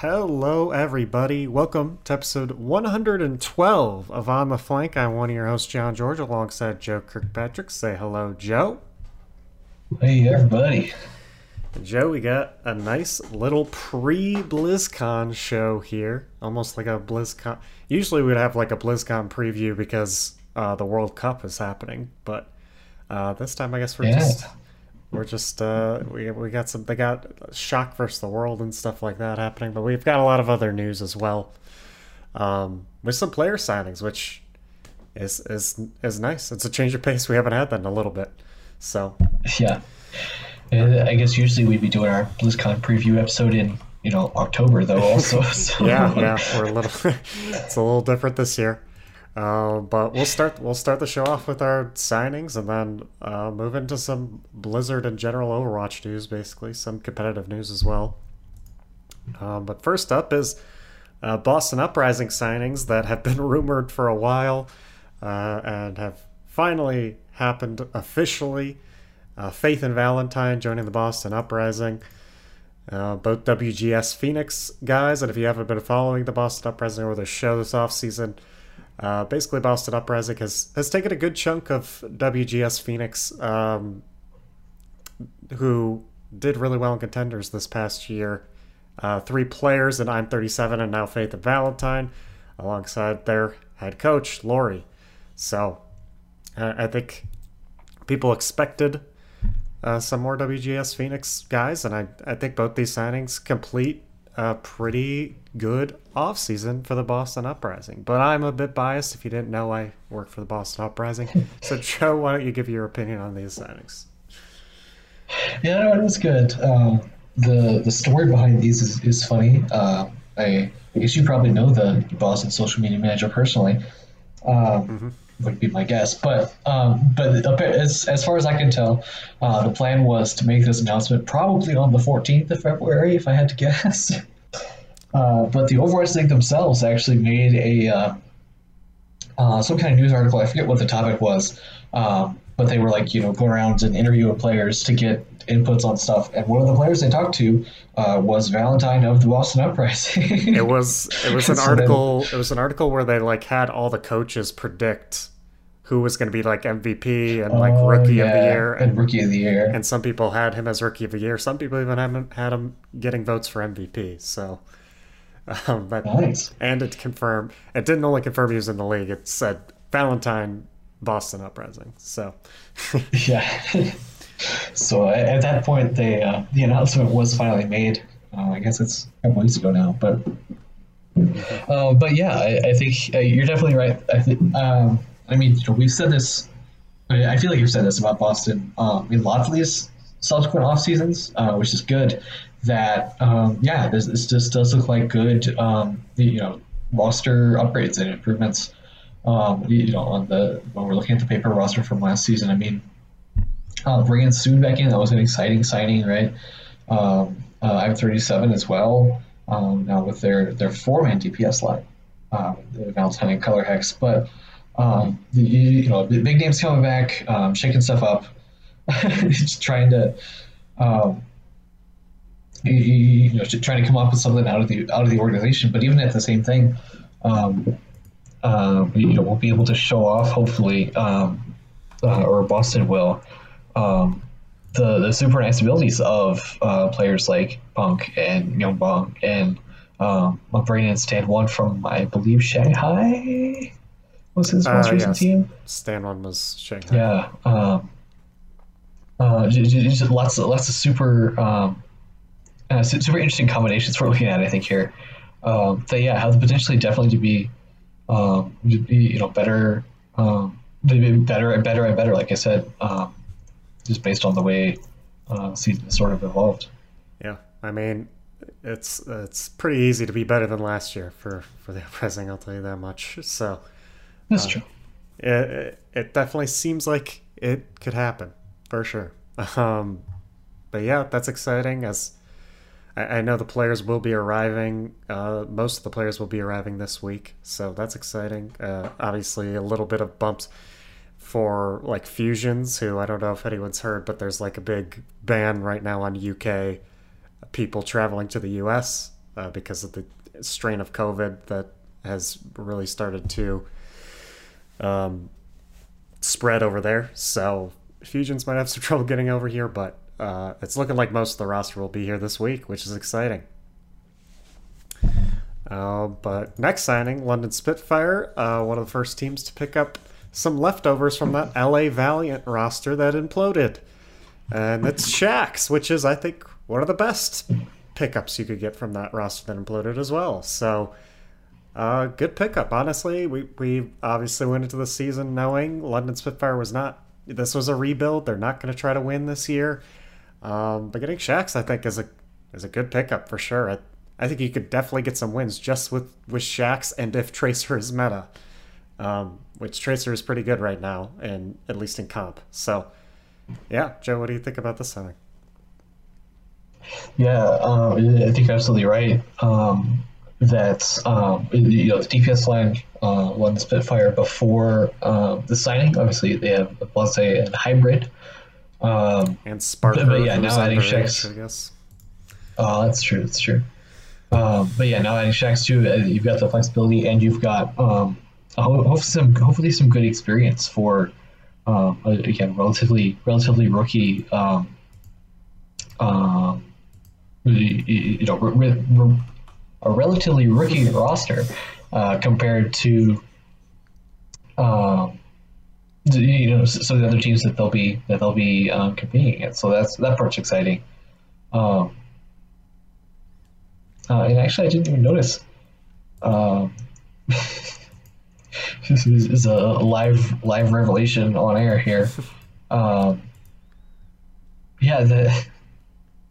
Hello, everybody. Welcome to episode 112 of On the Flank. I'm one of your hosts, John George, alongside Joe Kirkpatrick. Say hello, Joe. Hey, everybody. Joe, we got a nice little pre BlizzCon show here, almost like a BlizzCon. Usually, we'd have like a BlizzCon preview because uh, the World Cup is happening, but uh, this time I guess we're Yeah. just we're just uh, we we got some they got shock versus the world and stuff like that happening, but we've got a lot of other news as well, um, with some player signings, which is is is nice. It's a change of pace. We haven't had that in a little bit, so Yeah. I guess usually we'd be doing our BlizzCon preview episode in, you know, October, though, also. So. yeah, yeah, we're a little. it's a little different this year, uh, but we'll start. We'll start the show off with our signings, and then uh, move into some Blizzard and general Overwatch news. Basically, some competitive news as well. Um, but first up is uh, Boston Uprising signings that have been rumored for a while uh, and have finally happened officially. Uh, Faith and Valentine joining the Boston Uprising. Uh, both WGS Phoenix guys, and if you haven't been following the Boston Uprising or the show this offseason, uh, basically Boston Uprising has, has taken a good chunk of WGS Phoenix, um, who did really well in contenders this past year. Uh, three players, and Im37, and now Faith and Valentine, alongside their head coach, Lori. So uh, I think people expected uh, some more WGS Phoenix guys, and I, I think both these signings complete a pretty good offseason for the Boston Uprising. But I'm a bit biased. If you didn't know, I work for the Boston Uprising. so, Joe, why don't you give your opinion on these signings? Yeah, no, it was good. Um, the the story behind these is, is funny. Uh, I, I guess you probably know the Boston social media manager personally. Um, Would be my guess, but um, but as, as far as I can tell, uh, the plan was to make this announcement probably on the 14th of February, if I had to guess. Uh, but the Overwatch League themselves actually made a uh, uh, some kind of news article. I forget what the topic was, um, but they were like you know going around and interviewing players to get inputs on stuff. And one of the players they talked to uh, was Valentine of the Boston Uprising. It was it was an So then- article. It was an article where they like had all the coaches predict who was going to be like MVP and like Oh, rookie of the year, and and rookie of the year. and some people had him as rookie of the year. Some people even haven't had him getting votes for MVP. So, um, but Nice. and it confirmed it didn't only confirm he was in the league. It said Valentine Boston Uprising. So, Yeah. so at, at that point, they uh, the announcement was finally made. Uh, I guess it's a couple weeks ago now, but uh, but yeah, I, I think uh, you're definitely right. I think um, I mean we've said this. I I feel like you've said this about Boston um, in lots of these subsequent off seasons, uh, which is good. That um, yeah, this, this just does look like good um, you know roster upgrades and improvements um, you know, on the when we're looking at the paper roster from last season, I mean, uh, bringing Soon back in, that was an exciting signing, right? Um, uh, Im37 as well. Um, now with their their four man DPS line, um, Valentine Colourhex, but um, the, you know, big names coming back, um, shaking stuff up, just trying to. Um, you- you you know, trying to come up with something out of the out of the organization, but even at the same thing, um, uh, you know, we'll be able to show off, hopefully, um, uh, or Boston will, um, the the super nice abilities of uh, players like Punk and Myungbong and um, bringing in Stand1 from I believe Shanghai was his most Uh, recent yes. team. Stand1 was Shanghai. Yeah. Um, uh, just lots of lots of super um, uh, super interesting combinations we're looking at. I think here. Um, that yeah have the potentially definitely to be, um, to be you know better, um, to be better and better and better. Like I said, um, just based on the way uh, season sort of evolved. Yeah, I mean, it's it's pretty easy to be better than last year for for the uprising. I'll tell you that much. So That's true. it, it, it definitely seems like it could happen for sure. Um, but yeah, that's exciting. As I, know the players will be arriving. Uh, most of the players will be arriving this week, so that's exciting. Uh, obviously, a little bit of bumps for like fusions, who I don't know if anyone's heard, but there's like a big ban right now on UK people traveling to the US uh, because of the strain of COVID that has really started to um, spread over there. So Fusions might have some trouble getting over here, but uh, it's looking like most of the roster will be here this week, which is exciting. Uh, but next signing, London Spitfire, uh, one of the first teams to pick up some leftovers from that LA Valiant roster that imploded. And it's Shaxx, which is, I think, one of the best pickups you could get from that roster that imploded as well. So, uh, good pickup, honestly. We, we obviously went into the season knowing London Spitfire was not, this was a rebuild. They're not going to try to win this year. Um, but getting Shaxx, I think, is a is a good pickup for sure. I, I think you could definitely get some wins just with with Shaxx and if Tracer is meta, um, which Tracer is pretty good right now, and at least in comp. So, yeah, Joe, what do you think about this signing? Yeah, um, I think you're absolutely right. Um, that um, you know the DPS line uh, won Spitfire before uh, the signing. Obviously, they have let's say a hybrid. Um, and Sparker. But, yeah, now adding Shaxx. I guess. Oh, that's true. That's true. Um, but yeah, now adding Shaxx too, uh, you've got the flexibility and you've got um, hopefully some hopefully some good experience for um, again relatively relatively rookie um, um, you know re- re- a relatively rookie roster uh, compared to you know some of the other teams that they'll be that they'll be um, competing against. So that's that part's exciting. Um, uh, and actually, I didn't even notice. Um, this is, is, a live live revelation on air here. Um, yeah, the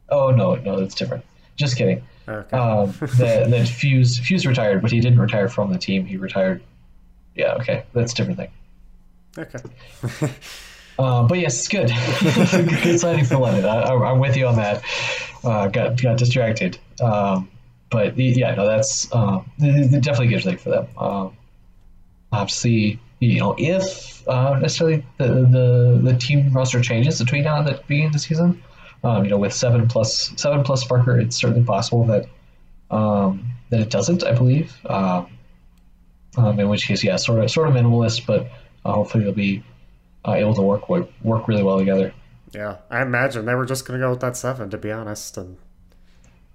oh no no that's different. Just kidding. Okay. Um, that that Fuse Fuse retired, but he didn't retire from the team. He retired. Yeah, okay, that's a different thing. Okay. uh, but yes, it's good. good signing for London. I, am with you on that. Uh, got got distracted. Um, but yeah, no, that's um, definitely a good thing for them. Um, obviously, you know, if uh, necessarily the, the the team roster changes between now and the beginning of the season, um, you know, with seven plus seven plus Sparker, it's certainly possible that um, that it doesn't. I believe. Um, um, in which case, yeah, sort of sort of minimalist, but hopefully they'll be uh, able to work work really well together. Yeah, I imagine they were just going to go with that seven, to be honest, and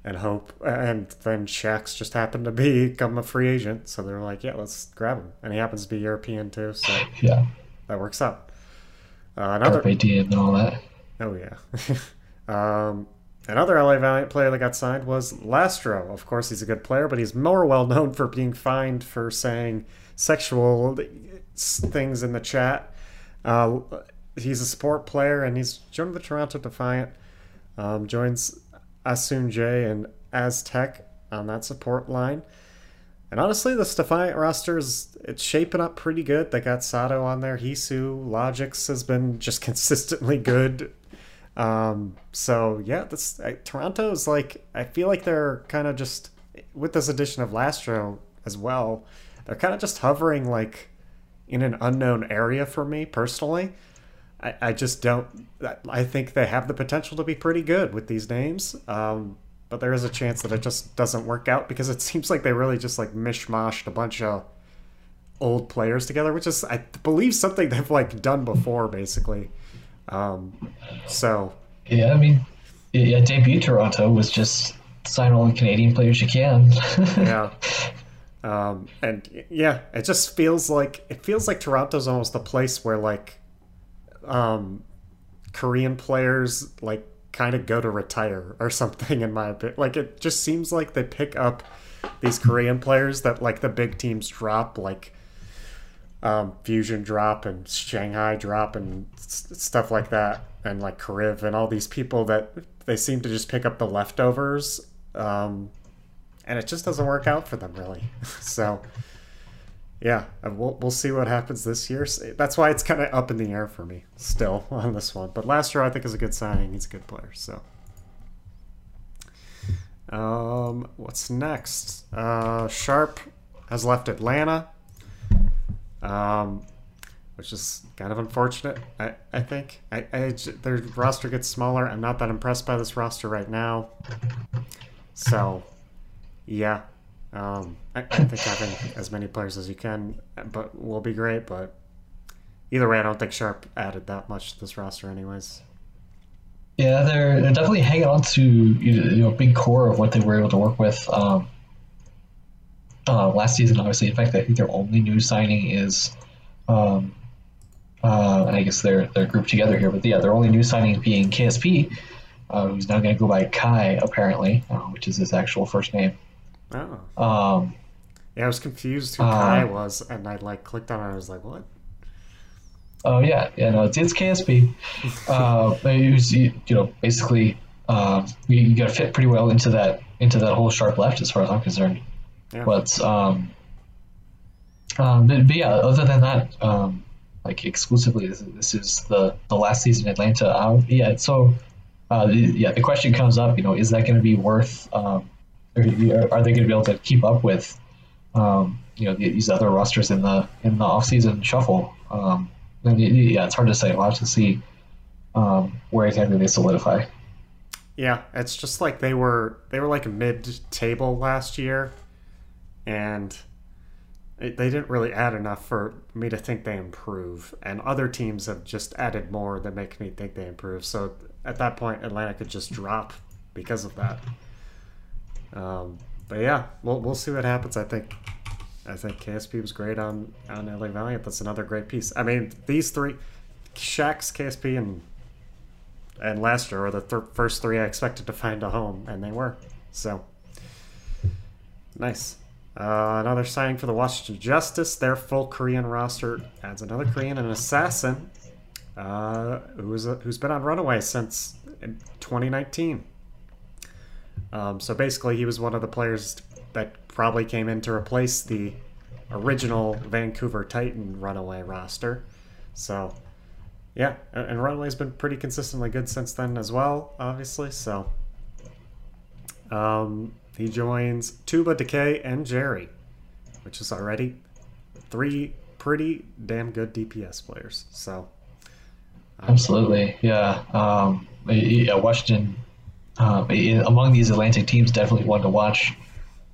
and hope. And then Shaxx just happened to become a free agent, so they're like, yeah, let's grab him. And he happens to be European too, so yeah, that works out. Uh, another and all that. Oh yeah. um, another LA Valiant player that got signed was Lastro. Of course, he's a good player, but he's more well known for being fined for saying sexual things in the chat. Uh, he's a support player, and he's joined the Toronto Defiant. Um, joins Asun J and Aztac on that support line. And honestly, the Defiant roster is it's shaping up pretty good. They got Sato on there. Heesu, Logix has been just consistently good. Um, so yeah, this I, Toronto is like I feel like they're kind of just with this addition of Lastro as well. They're kind of just hovering like in an unknown area for me personally. I, I just don't. I think they have the potential to be pretty good with these names. Um, but there is a chance that it just doesn't work out because it seems like they really just like mishmashed a bunch of old players together, which is I believe something they've like done before, basically. Um, so yeah, I mean, yeah, debut Toronto was just sign all the Canadian players you can. yeah. Um, and yeah, it just feels like it feels like Toronto's almost the place where like um, Korean players like kind of go to retire or something in my opinion. Like it just seems like they pick up these Korean players that like the big teams drop, like um, Fusion drop and Shanghai drop and stuff like that, and like Kariv and all these people that they seem to just pick up the leftovers, um, and it just doesn't work out for them really. so yeah, we'll we'll see what happens this year. That's why it's kind of up in the air for me still on this one. But Lastro I think is a good signing. He's a good player. So, um, what's next? Uh, Sharp has left Atlanta, um, which is kind of unfortunate. I I think I, I their roster gets smaller. I'm not that impressed by this roster right now. So Yeah, um, I, I think having as many players as you can, but will be great. But either way, I don't think Sharp added that much to this roster, anyways. Yeah, they're, they're definitely hanging on to you know big core of what they were able to work with um, uh, last season. Obviously, in fact, I think their only new signing is, um, uh, I guess they're they're grouped together here, but yeah, their only new signing being KSP, uh, who's now going to go by Kai apparently, uh, which is his actual first name. Oh, Um, yeah, I was confused who Uh, Kai was, and I like clicked on it. and I was like, what? Oh yeah, yeah, no, it's, it's KSP. Uh, it was, you know, basically, um, you, you got to fit pretty well into that into that whole sharp left, as far as I'm concerned. Yeah. But um, um, but, but yeah, other than that, um, like exclusively, this, this is the the last season in Atlanta. Um, yeah, so uh, the- yeah, the question comes up, you know, is that going to be worth? Um, are they going to be able to keep up with? Um, you know, these other rosters in the in the offseason shuffle. Um, and yeah, it's hard to say. We'll have to see um, where exactly they solidify. Yeah, it's just like they were they were like mid-table last year, and they didn't really add enough for me to think they improve. And other teams have just added more that make me think they improve. So at that point, Atlanta could just drop because of that. Um, but yeah, we'll we'll see what happens. I think I think KSP was great on on LA Valiant. That's another great piece. I mean, these three, Shax, KSP, and and Lastro were the th- first three I expected to find a home, and they were. So nice. Uh, another signing for the Washington Justice. Their full Korean roster adds another Korean, an assassin, uh, who's a, who's been on Runaway since 2019. Um, so basically, he was one of the players that probably came in to replace the original Vancouver Titan Runaway roster. So yeah, and and Runaway's been pretty consistently good since then as well, obviously. So um, he joins Tuba, Decay, and Jerry, which is already three pretty damn good DPS players. So Absolutely, yeah. Um, yeah, Washington uh, among these Atlantic teams definitely one to watch.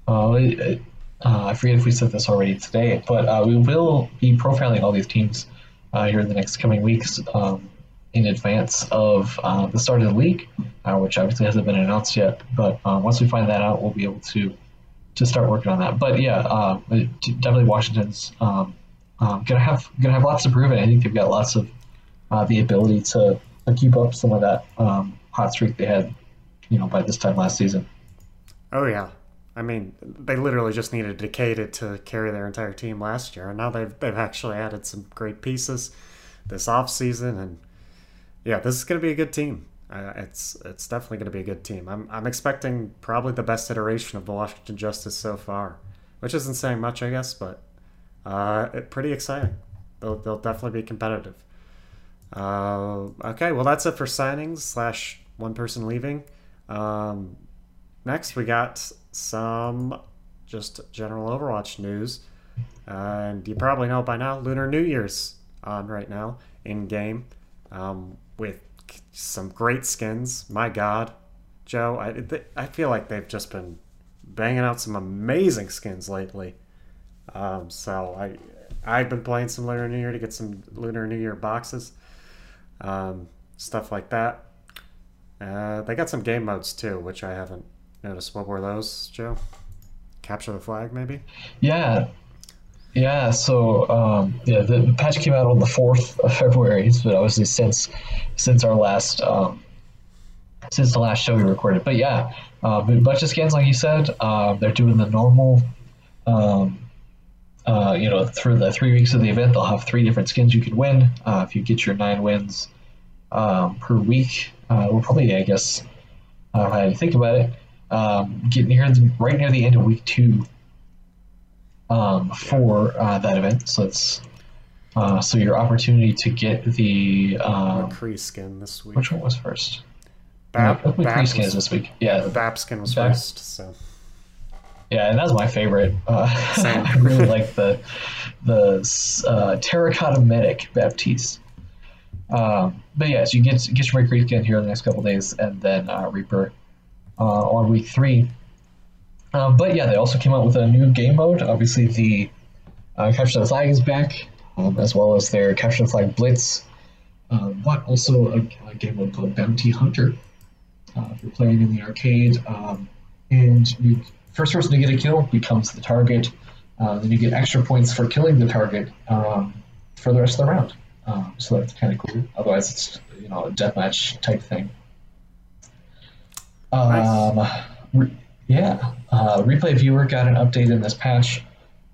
Uh, it- uh, I forget if we said this already today, but uh, we will be profiling all these teams uh, here in the next coming weeks um, in advance of uh, the start of the league, which obviously hasn't been announced yet. But once we find that out, we'll be able to to start working on that. But yeah, uh, definitely Washington's um, um, gonna have gonna have lots to prove, and I think they've got lots of the ability to, to keep up some of that um, hot streak they had, you know, by this time last season. Oh yeah, I mean they literally just needed Decay to, to carry their entire team last year, and now they've they've actually added some great pieces this off season, and yeah, this is going to be a good team. Uh, it's it's definitely going to be a good team. I'm I'm expecting probably the best iteration of the Washington Justice so far, which isn't saying much, I guess, but uh, it, pretty exciting. They'll they'll definitely be competitive. Uh, okay, well that's it for signings slash one person leaving. Um, next, we got some just general Overwatch news. And you probably know by now, Lunar New Year's on right now in game um, with some great skins. My God, Joe, I, I feel like they've just been banging out some amazing skins lately. Um, so I I've been playing some Lunar New Year to get some Lunar New Year boxes, um, stuff like that. Uh, they got some game modes too, which I haven't noticed. What were those, Joe? Capture the flag, maybe? Yeah. Yeah, so um, yeah, the, the patch came out on the fourth of February, but obviously since since our last um, since the last show we recorded. But yeah, a bunch of skins, like you said. Um, they're doing the normal. Um, uh, you know, through the three weeks of the event, they'll have three different skins you can win. Uh, if you get your nine wins um, per week, uh, we're probably, I guess, uh, how you think about it, um, getting here right near the end of week two um, for uh, that event. So it's uh, so your opportunity to get the um, McCree skin this week. which one was first? Bap, Uh, McCree skins was, this week. Yeah, The Bap skin was Bap. first, so Yeah, and that's my favorite. Uh, I really like the the uh, terracotta medic Baptiste. Um, but yeah, so you get get your McCree skin here in the next couple days, and then uh, Reaper uh, on week three. Um, but yeah, they also came out with a new game mode. Obviously, the uh, Capture the Flag is back, um, as well as their Capture the Flag Blitz, uh, but also a, a, game mode called Bounty Hunter. Uh, if you're playing in the arcade, um, and you first person to get a kill becomes the target. Uh, then you get extra points for killing the target um, for the rest of the round. Um, so that's kind of cool. Otherwise, it's you know a deathmatch type thing. Um, nice. re- yeah, uh, replay viewer got an update in this patch.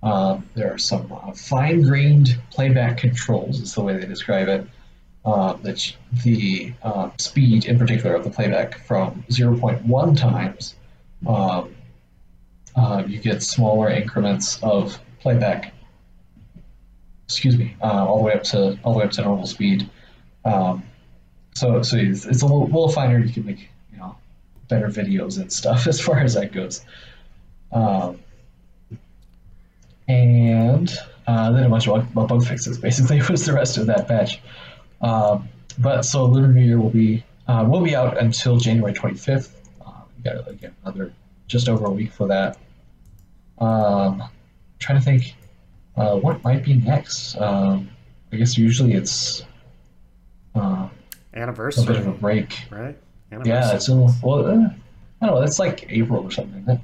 Um, there are some uh, fine-grained playback controls, is the way they describe it. Uh, that the uh, speed, in particular, of the playback from 0.1 times, um, uh, you get smaller increments of playback. Excuse me, uh, all the way up to all the way up to normal speed. Um, so, so it's, it's a little, little finer. You can make you know better videos and stuff as far as that goes. Um, and uh, then a bunch of bug, fixes. Basically, was the rest of that patch. Um, but so Lunar New Year will be uh, will be out until January 25th. Uh, we got again another just over a week for that. Um, trying to think uh, what might be next. Um, I guess usually it's uh, anniversary. A bit of a break, right? Yeah, it's a, well, uh, I don't know. It's like April or something. Isn't it?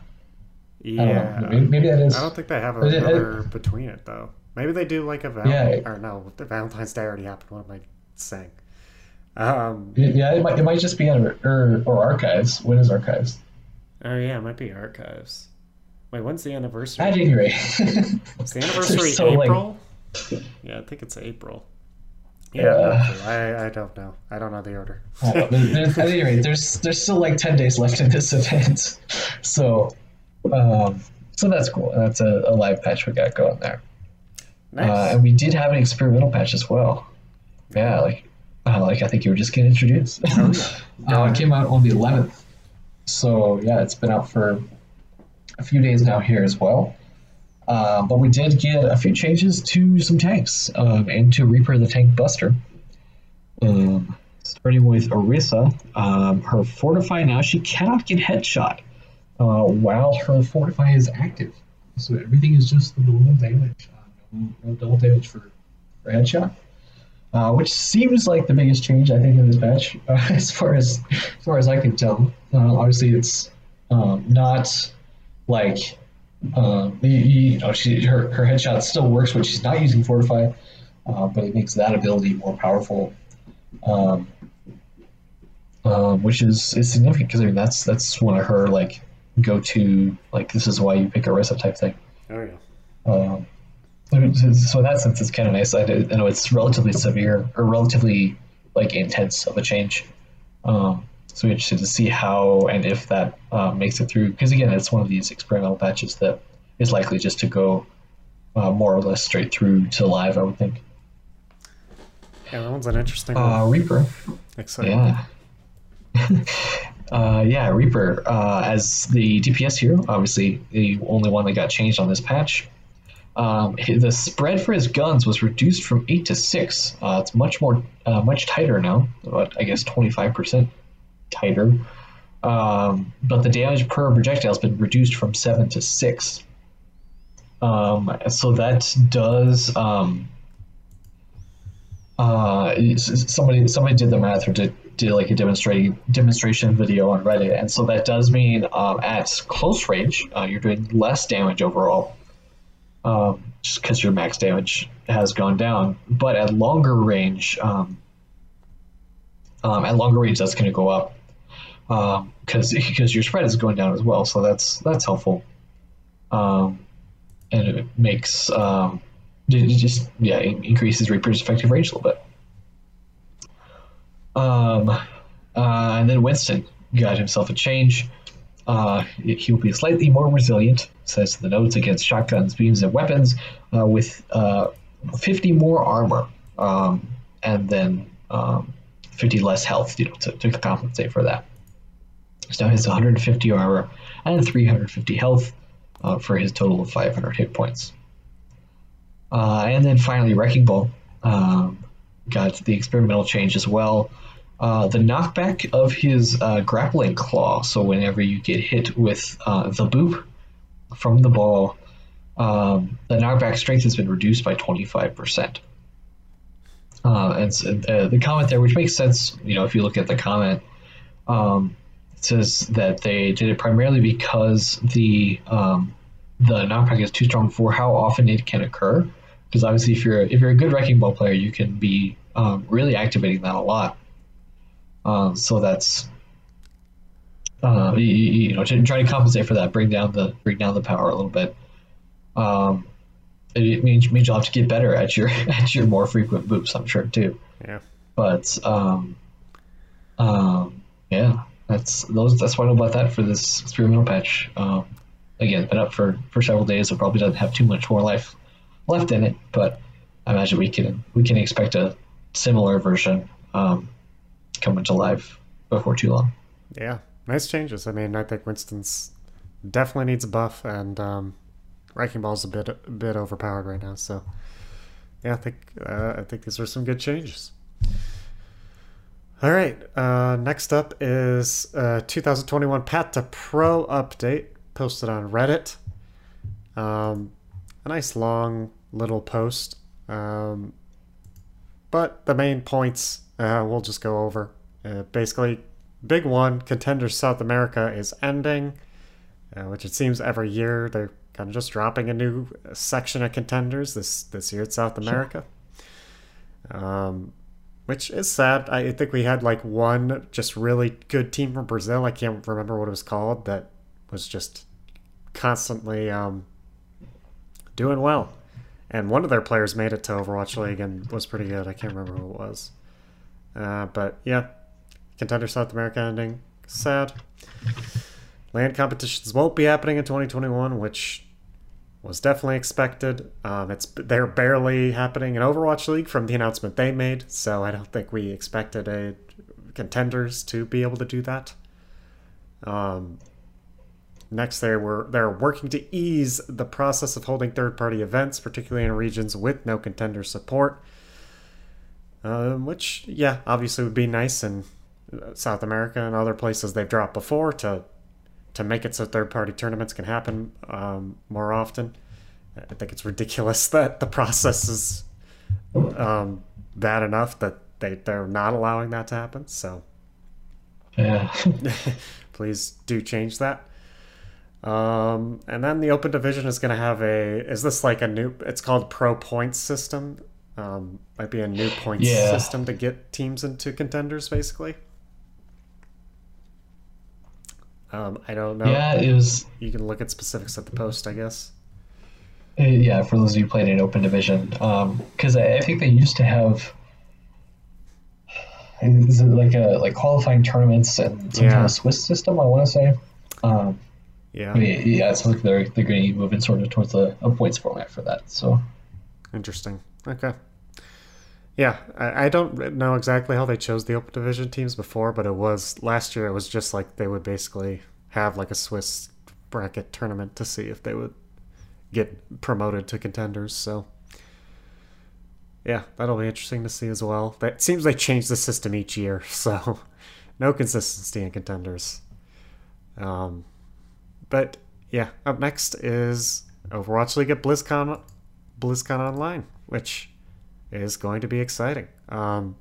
Yeah, maybe, maybe, that is. I don't think they have another it, between it though. Maybe they do like a val- yeah, or no, the Valentine's Day already happened. What am I saying? Um, yeah, it might it might just be on or, or archives. When is archives? Oh yeah, it might be archives. Wait, when's the anniversary? At any rate, is the anniversary so April? Yeah, I think it's April. Yeah, yeah. I, I don't know. I don't know the order. at any rate, there's there's still like ten days left in this event, so um, so that's cool. That's a, a, live patch we got going there. Nice. Uh, and we did have an experimental patch as well. Yeah, like uh, like I think you were just getting introduced. Oh, yeah. uh, it came out on the 11th. So yeah, it's been out for a few days now here as well. Uh, but we did get a few changes to some tanks um, and to Reaper the Tank Buster. Um, starting with Orisa, um, her Fortify now, she cannot get headshot uh, while her Fortify is active. So everything is just the normal damage. Uh, no, no, double damage for, for headshot. Uh, which seems like the biggest change I think in this patch, uh, as far as as far as I can tell. Uh, obviously, it's um, not like um, you, you, know she her her headshot still works when she's not using fortify, uh, but it makes that ability more powerful, um, um, which is is significant because I mean that's that's one of her like go to like this is why you pick Orisa type thing. Oh yeah. Um, so in that sense, it's kind of nice. I, know it's relatively severe or relatively like intense of a change. Um, so we're interested to see how and if that uh, makes it through. Because again, it's one of these experimental patches that is likely just to go uh, more or less straight through to live. I would think. Yeah, that one's an interesting. Uh, Reaper. Exciting. Yeah. uh, yeah, Reaper uh, as the DPS hero, obviously the only one that got changed on this patch. Um, the spread for his guns was reduced from eight to six. Uh, it's much more, uh, much tighter now. About I guess twenty five percent tighter. Um, but the damage per projectile has been reduced from seven to six. Um, so that does. Um, uh, somebody somebody did the math or did, did like a demonstration demonstration video on Reddit, and so that does mean um, at close range uh, you're doing less damage overall um, just because your max damage has gone down. But at longer range, um, um, at longer range, that's going to go up because um, because your spread is going down as well. So that's that's helpful, um, and it makes um, it just yeah it increases Reaper's effective range a little bit. Um, uh, and then Winston got himself a change. Uh, he will be slightly more resilient, says the notes, against shotguns, beams, and weapons, uh, with uh, 50 more armor, um, and then um, 50 less health, you know, to, to compensate for that. So now he has 150 armor and 350 health uh, for his total of 500 hit points. Uh, and then finally, Wrecking Ball um, got the experimental change as well. Uh, the knockback of his uh, grappling claw. So whenever you get hit with uh, the boop, from the ball, um, the knockback strength has been reduced by 25%. Uh, and uh, the comment there, which makes sense, you know, if you look at the comment, um, says that they did it primarily because the um, the knockback is too strong for how often it can occur. Because obviously, if you're if you're a good wrecking ball player, you can be um, really activating that a lot. Um, so that's uh, you, you, know to try to compensate for that, bring down the bring down the power a little bit. Um, it means means you'll have to get better at your at your more frequent boops. I'm sure too. Yeah. But um, um, yeah, that's those. That's what I know about that for this experimental patch. Um, again, been up for for several days. It probably doesn't have too much more life left in it, but I imagine we can we can expect a similar version um, coming to life before too long. Yeah, nice changes. I mean, I think Winston's definitely needs a buff, and um, Wrecking Ball's a bit a bit overpowered right now. So, yeah, I think uh, I think these are some good changes. All right, uh, next up is uh, 2021 Path to Pro update posted on Reddit. Um, a nice long little post. Um, but the main points uh, we'll just go over. Uh, basically, big one Contenders South America is ending, uh, which it seems every year they're kind of just dropping a new section of contenders. This this year it's South America. Um, which is sad. I think we had like one just really good team from Brazil. I can't remember what it was called that was just constantly um, doing well. And one of their players made it to Overwatch League and was pretty good. I can't remember who it was. Uh, but yeah, Contender South America ending. Sad. Land competitions won't be happening in 2021, which was definitely expected. Um, it's they're barely happening in Overwatch League from the announcement they made, so I don't think we expected a contenders to be able to do that. Um, next, they were they're working to ease the process of holding third-party events, particularly in regions with no contender support. Um, which, yeah, obviously would be nice in South America and other places they've dropped before to to make it so third party tournaments can happen um, more often. I think it's ridiculous that the process is um, bad enough that they, they're not allowing that to happen. So, yeah, please do change that. Um, and then the open division is going to have a. Is this like a new? It's called Pro Points system. Um, might be a new points yeah. system to get teams into contenders, basically. Um, I don't know. Yeah, it was. You can look at specifics at the post, I guess. Uh, yeah, for those of you playing in open division, because um, I, I, think they used to have. Is it like a like qualifying tournaments and some yeah. kind of Swiss system? I want to say. Um, yeah. yeah, it sounds like they're they're going to be moving sort of towards a, a points format for that. So. Interesting. Okay. Yeah, I, I don't know exactly how they chose the open division teams before, but it was last year. It was just like they would basically have like a Swiss bracket tournament to see if they would get promoted to contenders. So yeah, that'll be interesting to see as well. That seems they change the system each year, so no consistency in contenders. Um, but yeah, up next is Overwatch League at BlizzCon, BlizzCon Online, which is going to be exciting. Um,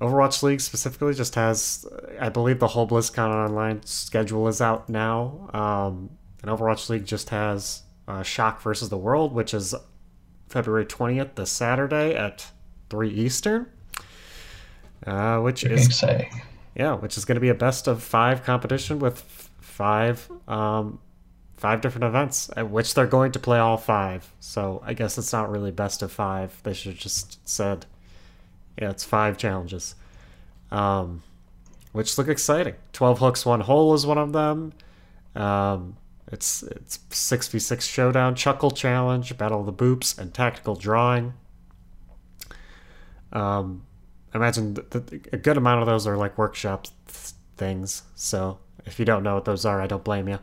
Overwatch League specifically just has, I believe, the whole BlizzCon Online schedule is out now. Um, and Overwatch League just has uh, Shock versus the World, which is February 20th, the Saturday at 3 Eastern. Uh, which is exciting. Yeah, which is going to be a best of five competition with five um, five different events, at which they're going to play all five. So I guess it's not really best of five. They should just said, yeah, it's five challenges, um, which look exciting. Twelve hooks, one hole is one of them. Um, it's it's six v six showdown, chuckle challenge, battle of the boops, and tactical drawing. Um, imagine a good amount of those are like workshop things. So if you don't know what those are, I don't blame you.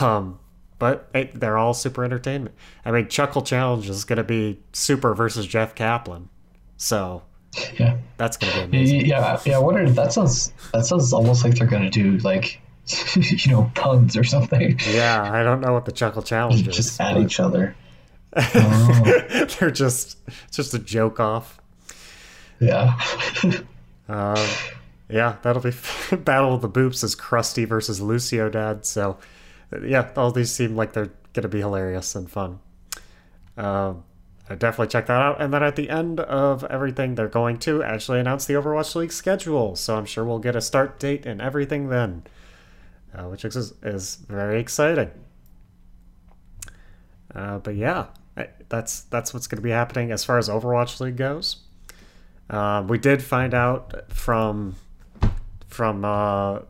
Um, but they're all super entertainment. I mean, Chuckle Challenge is going to be Super versus Jeff Kaplan, so yeah, that's going to be amazing. Yeah, yeah. I wonder. That sounds that sounds almost like they're going to do like you know, puns or something. Yeah, I don't know what the chuckle challenge is. Just at each other. Oh. They're just it's just a joke off. Yeah. uh, yeah, that'll be Battle of the Boops is Crusty versus Lucio Dad. So, yeah, all these seem like they're going to be hilarious and fun. Uh, definitely check that out. And then at the end of everything, they're going to actually announce the Overwatch League schedule. So I'm sure we'll get a start date and everything then, uh, which is, is very exciting. Uh, but yeah, that's that's what's going to be happening as far as Overwatch League goes. Uh, we did find out from from uh,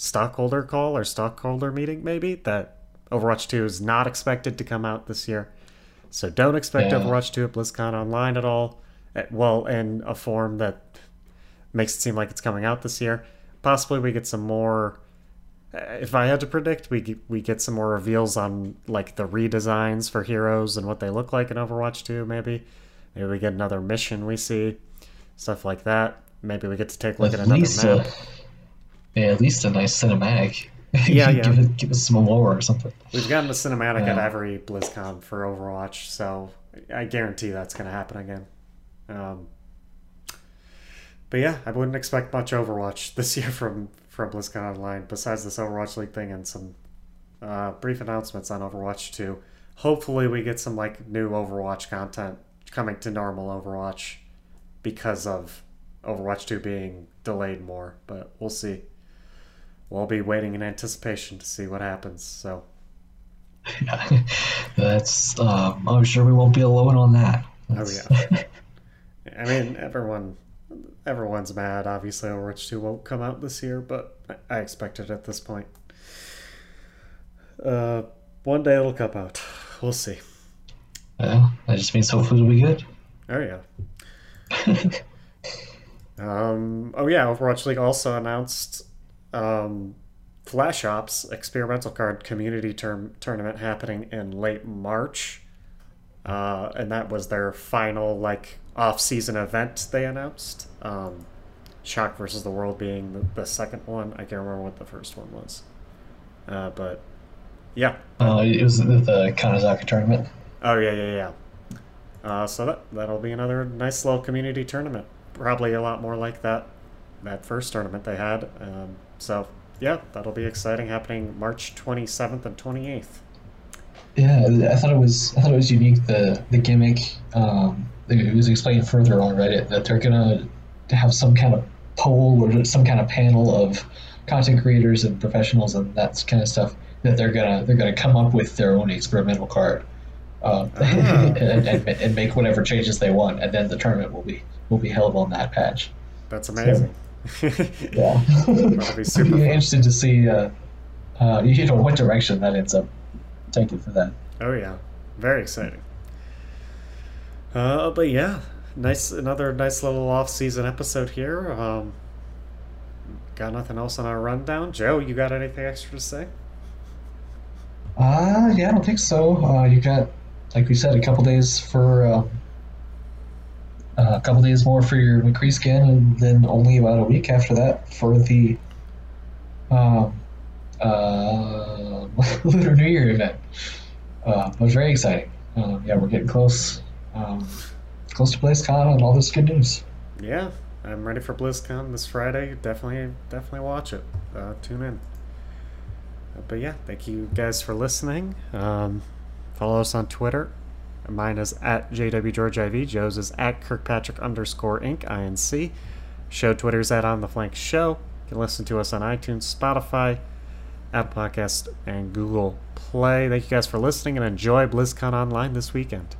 stockholder call or stockholder meeting maybe that Overwatch 2 is not expected to come out this year. So don't expect yeah. Overwatch 2 at BlizzCon Online at all. Well, in a form that makes it seem like it's coming out this year. Possibly we get some more. Uh, if I had to predict, we we get some more reveals on like the redesigns for heroes and what they look like in Overwatch 2. Maybe, maybe we get another mission we see, stuff like that. Maybe we get to take a look at, at another map. A, yeah, at least a nice cinematic. Yeah, yeah. give, it, give us some lore or something. We've gotten a cinematic yeah. at every BlizzCon for Overwatch, so I guarantee that's going to happen again. Um, but yeah, I wouldn't expect much Overwatch this year from from BlizzCon Online, besides this Overwatch League thing and some uh, brief announcements on Overwatch 2. Hopefully, we get some like new Overwatch content coming to normal Overwatch because of Overwatch 2 being delayed more, but we'll see. We'll be waiting in anticipation to see what happens. So, yeah, that's. Um, I'm sure we won't be alone on that. That's... Oh yeah. I mean, everyone, everyone's mad. Obviously, Overwatch 2 won't come out this year, but I expect it at this point. Uh, one day it'll come out. We'll see. Yeah, that just means hopefully it'll be good. Oh yeah. Um, oh yeah, Overwatch League also announced um, Flash Ops experimental card community term tournament happening in late March, uh, and that was their final like off-season event they announced. Um, Shock versus the World being the, the, second one. I can't remember what the first one was, uh, but yeah. Uh, it was the, the Kanezaka tournament. Oh yeah, yeah, yeah. Uh, so that that'll be another nice little community tournament probably a lot more like that that first tournament they had. Um, so yeah, that'll be exciting. Happening March 27th and 28th. Yeah, I thought it was I thought it was unique the the gimmick. Um, it was explained further on Reddit that they're gonna have some kind of poll or some kind of panel of content creators and professionals and that kind of stuff that they're gonna they're gonna come up with their own experimental card uh, ah. and, and, and, make whatever changes they want, and then the tournament will be will be held on that patch. That's amazing. So, yeah, be super. be interested to see, uh, uh, you know, what direction that ends up taking for that. Oh yeah, very exciting. Uh, but yeah, nice another nice little off-season episode here. Um, got nothing else on our rundown. Joe, you got anything extra to say? Uh, yeah, I don't think so. Uh, you got like we said, a couple days for uh, uh, a couple days more for your McCree skin, and then only about a week after that for the um, uh, Lunar New Year event. Uh, it was very exciting. Um, yeah, we're getting close, um, close to BlizzCon, and all this good news. Yeah, I'm ready for BlizzCon this Friday. Definitely, definitely watch it. Uh, tune in. But yeah, thank you guys for listening. Um, Follow us on Twitter. Mine is at JWGeorgeIV. Joe's is at Kirkpatrick underscore Inc. INC. Show Twitter's at On the Flank Show. You can listen to us on iTunes, Spotify, Apple Podcast, and Google Play. Thank you guys for listening and enjoy BlizzCon Online this weekend.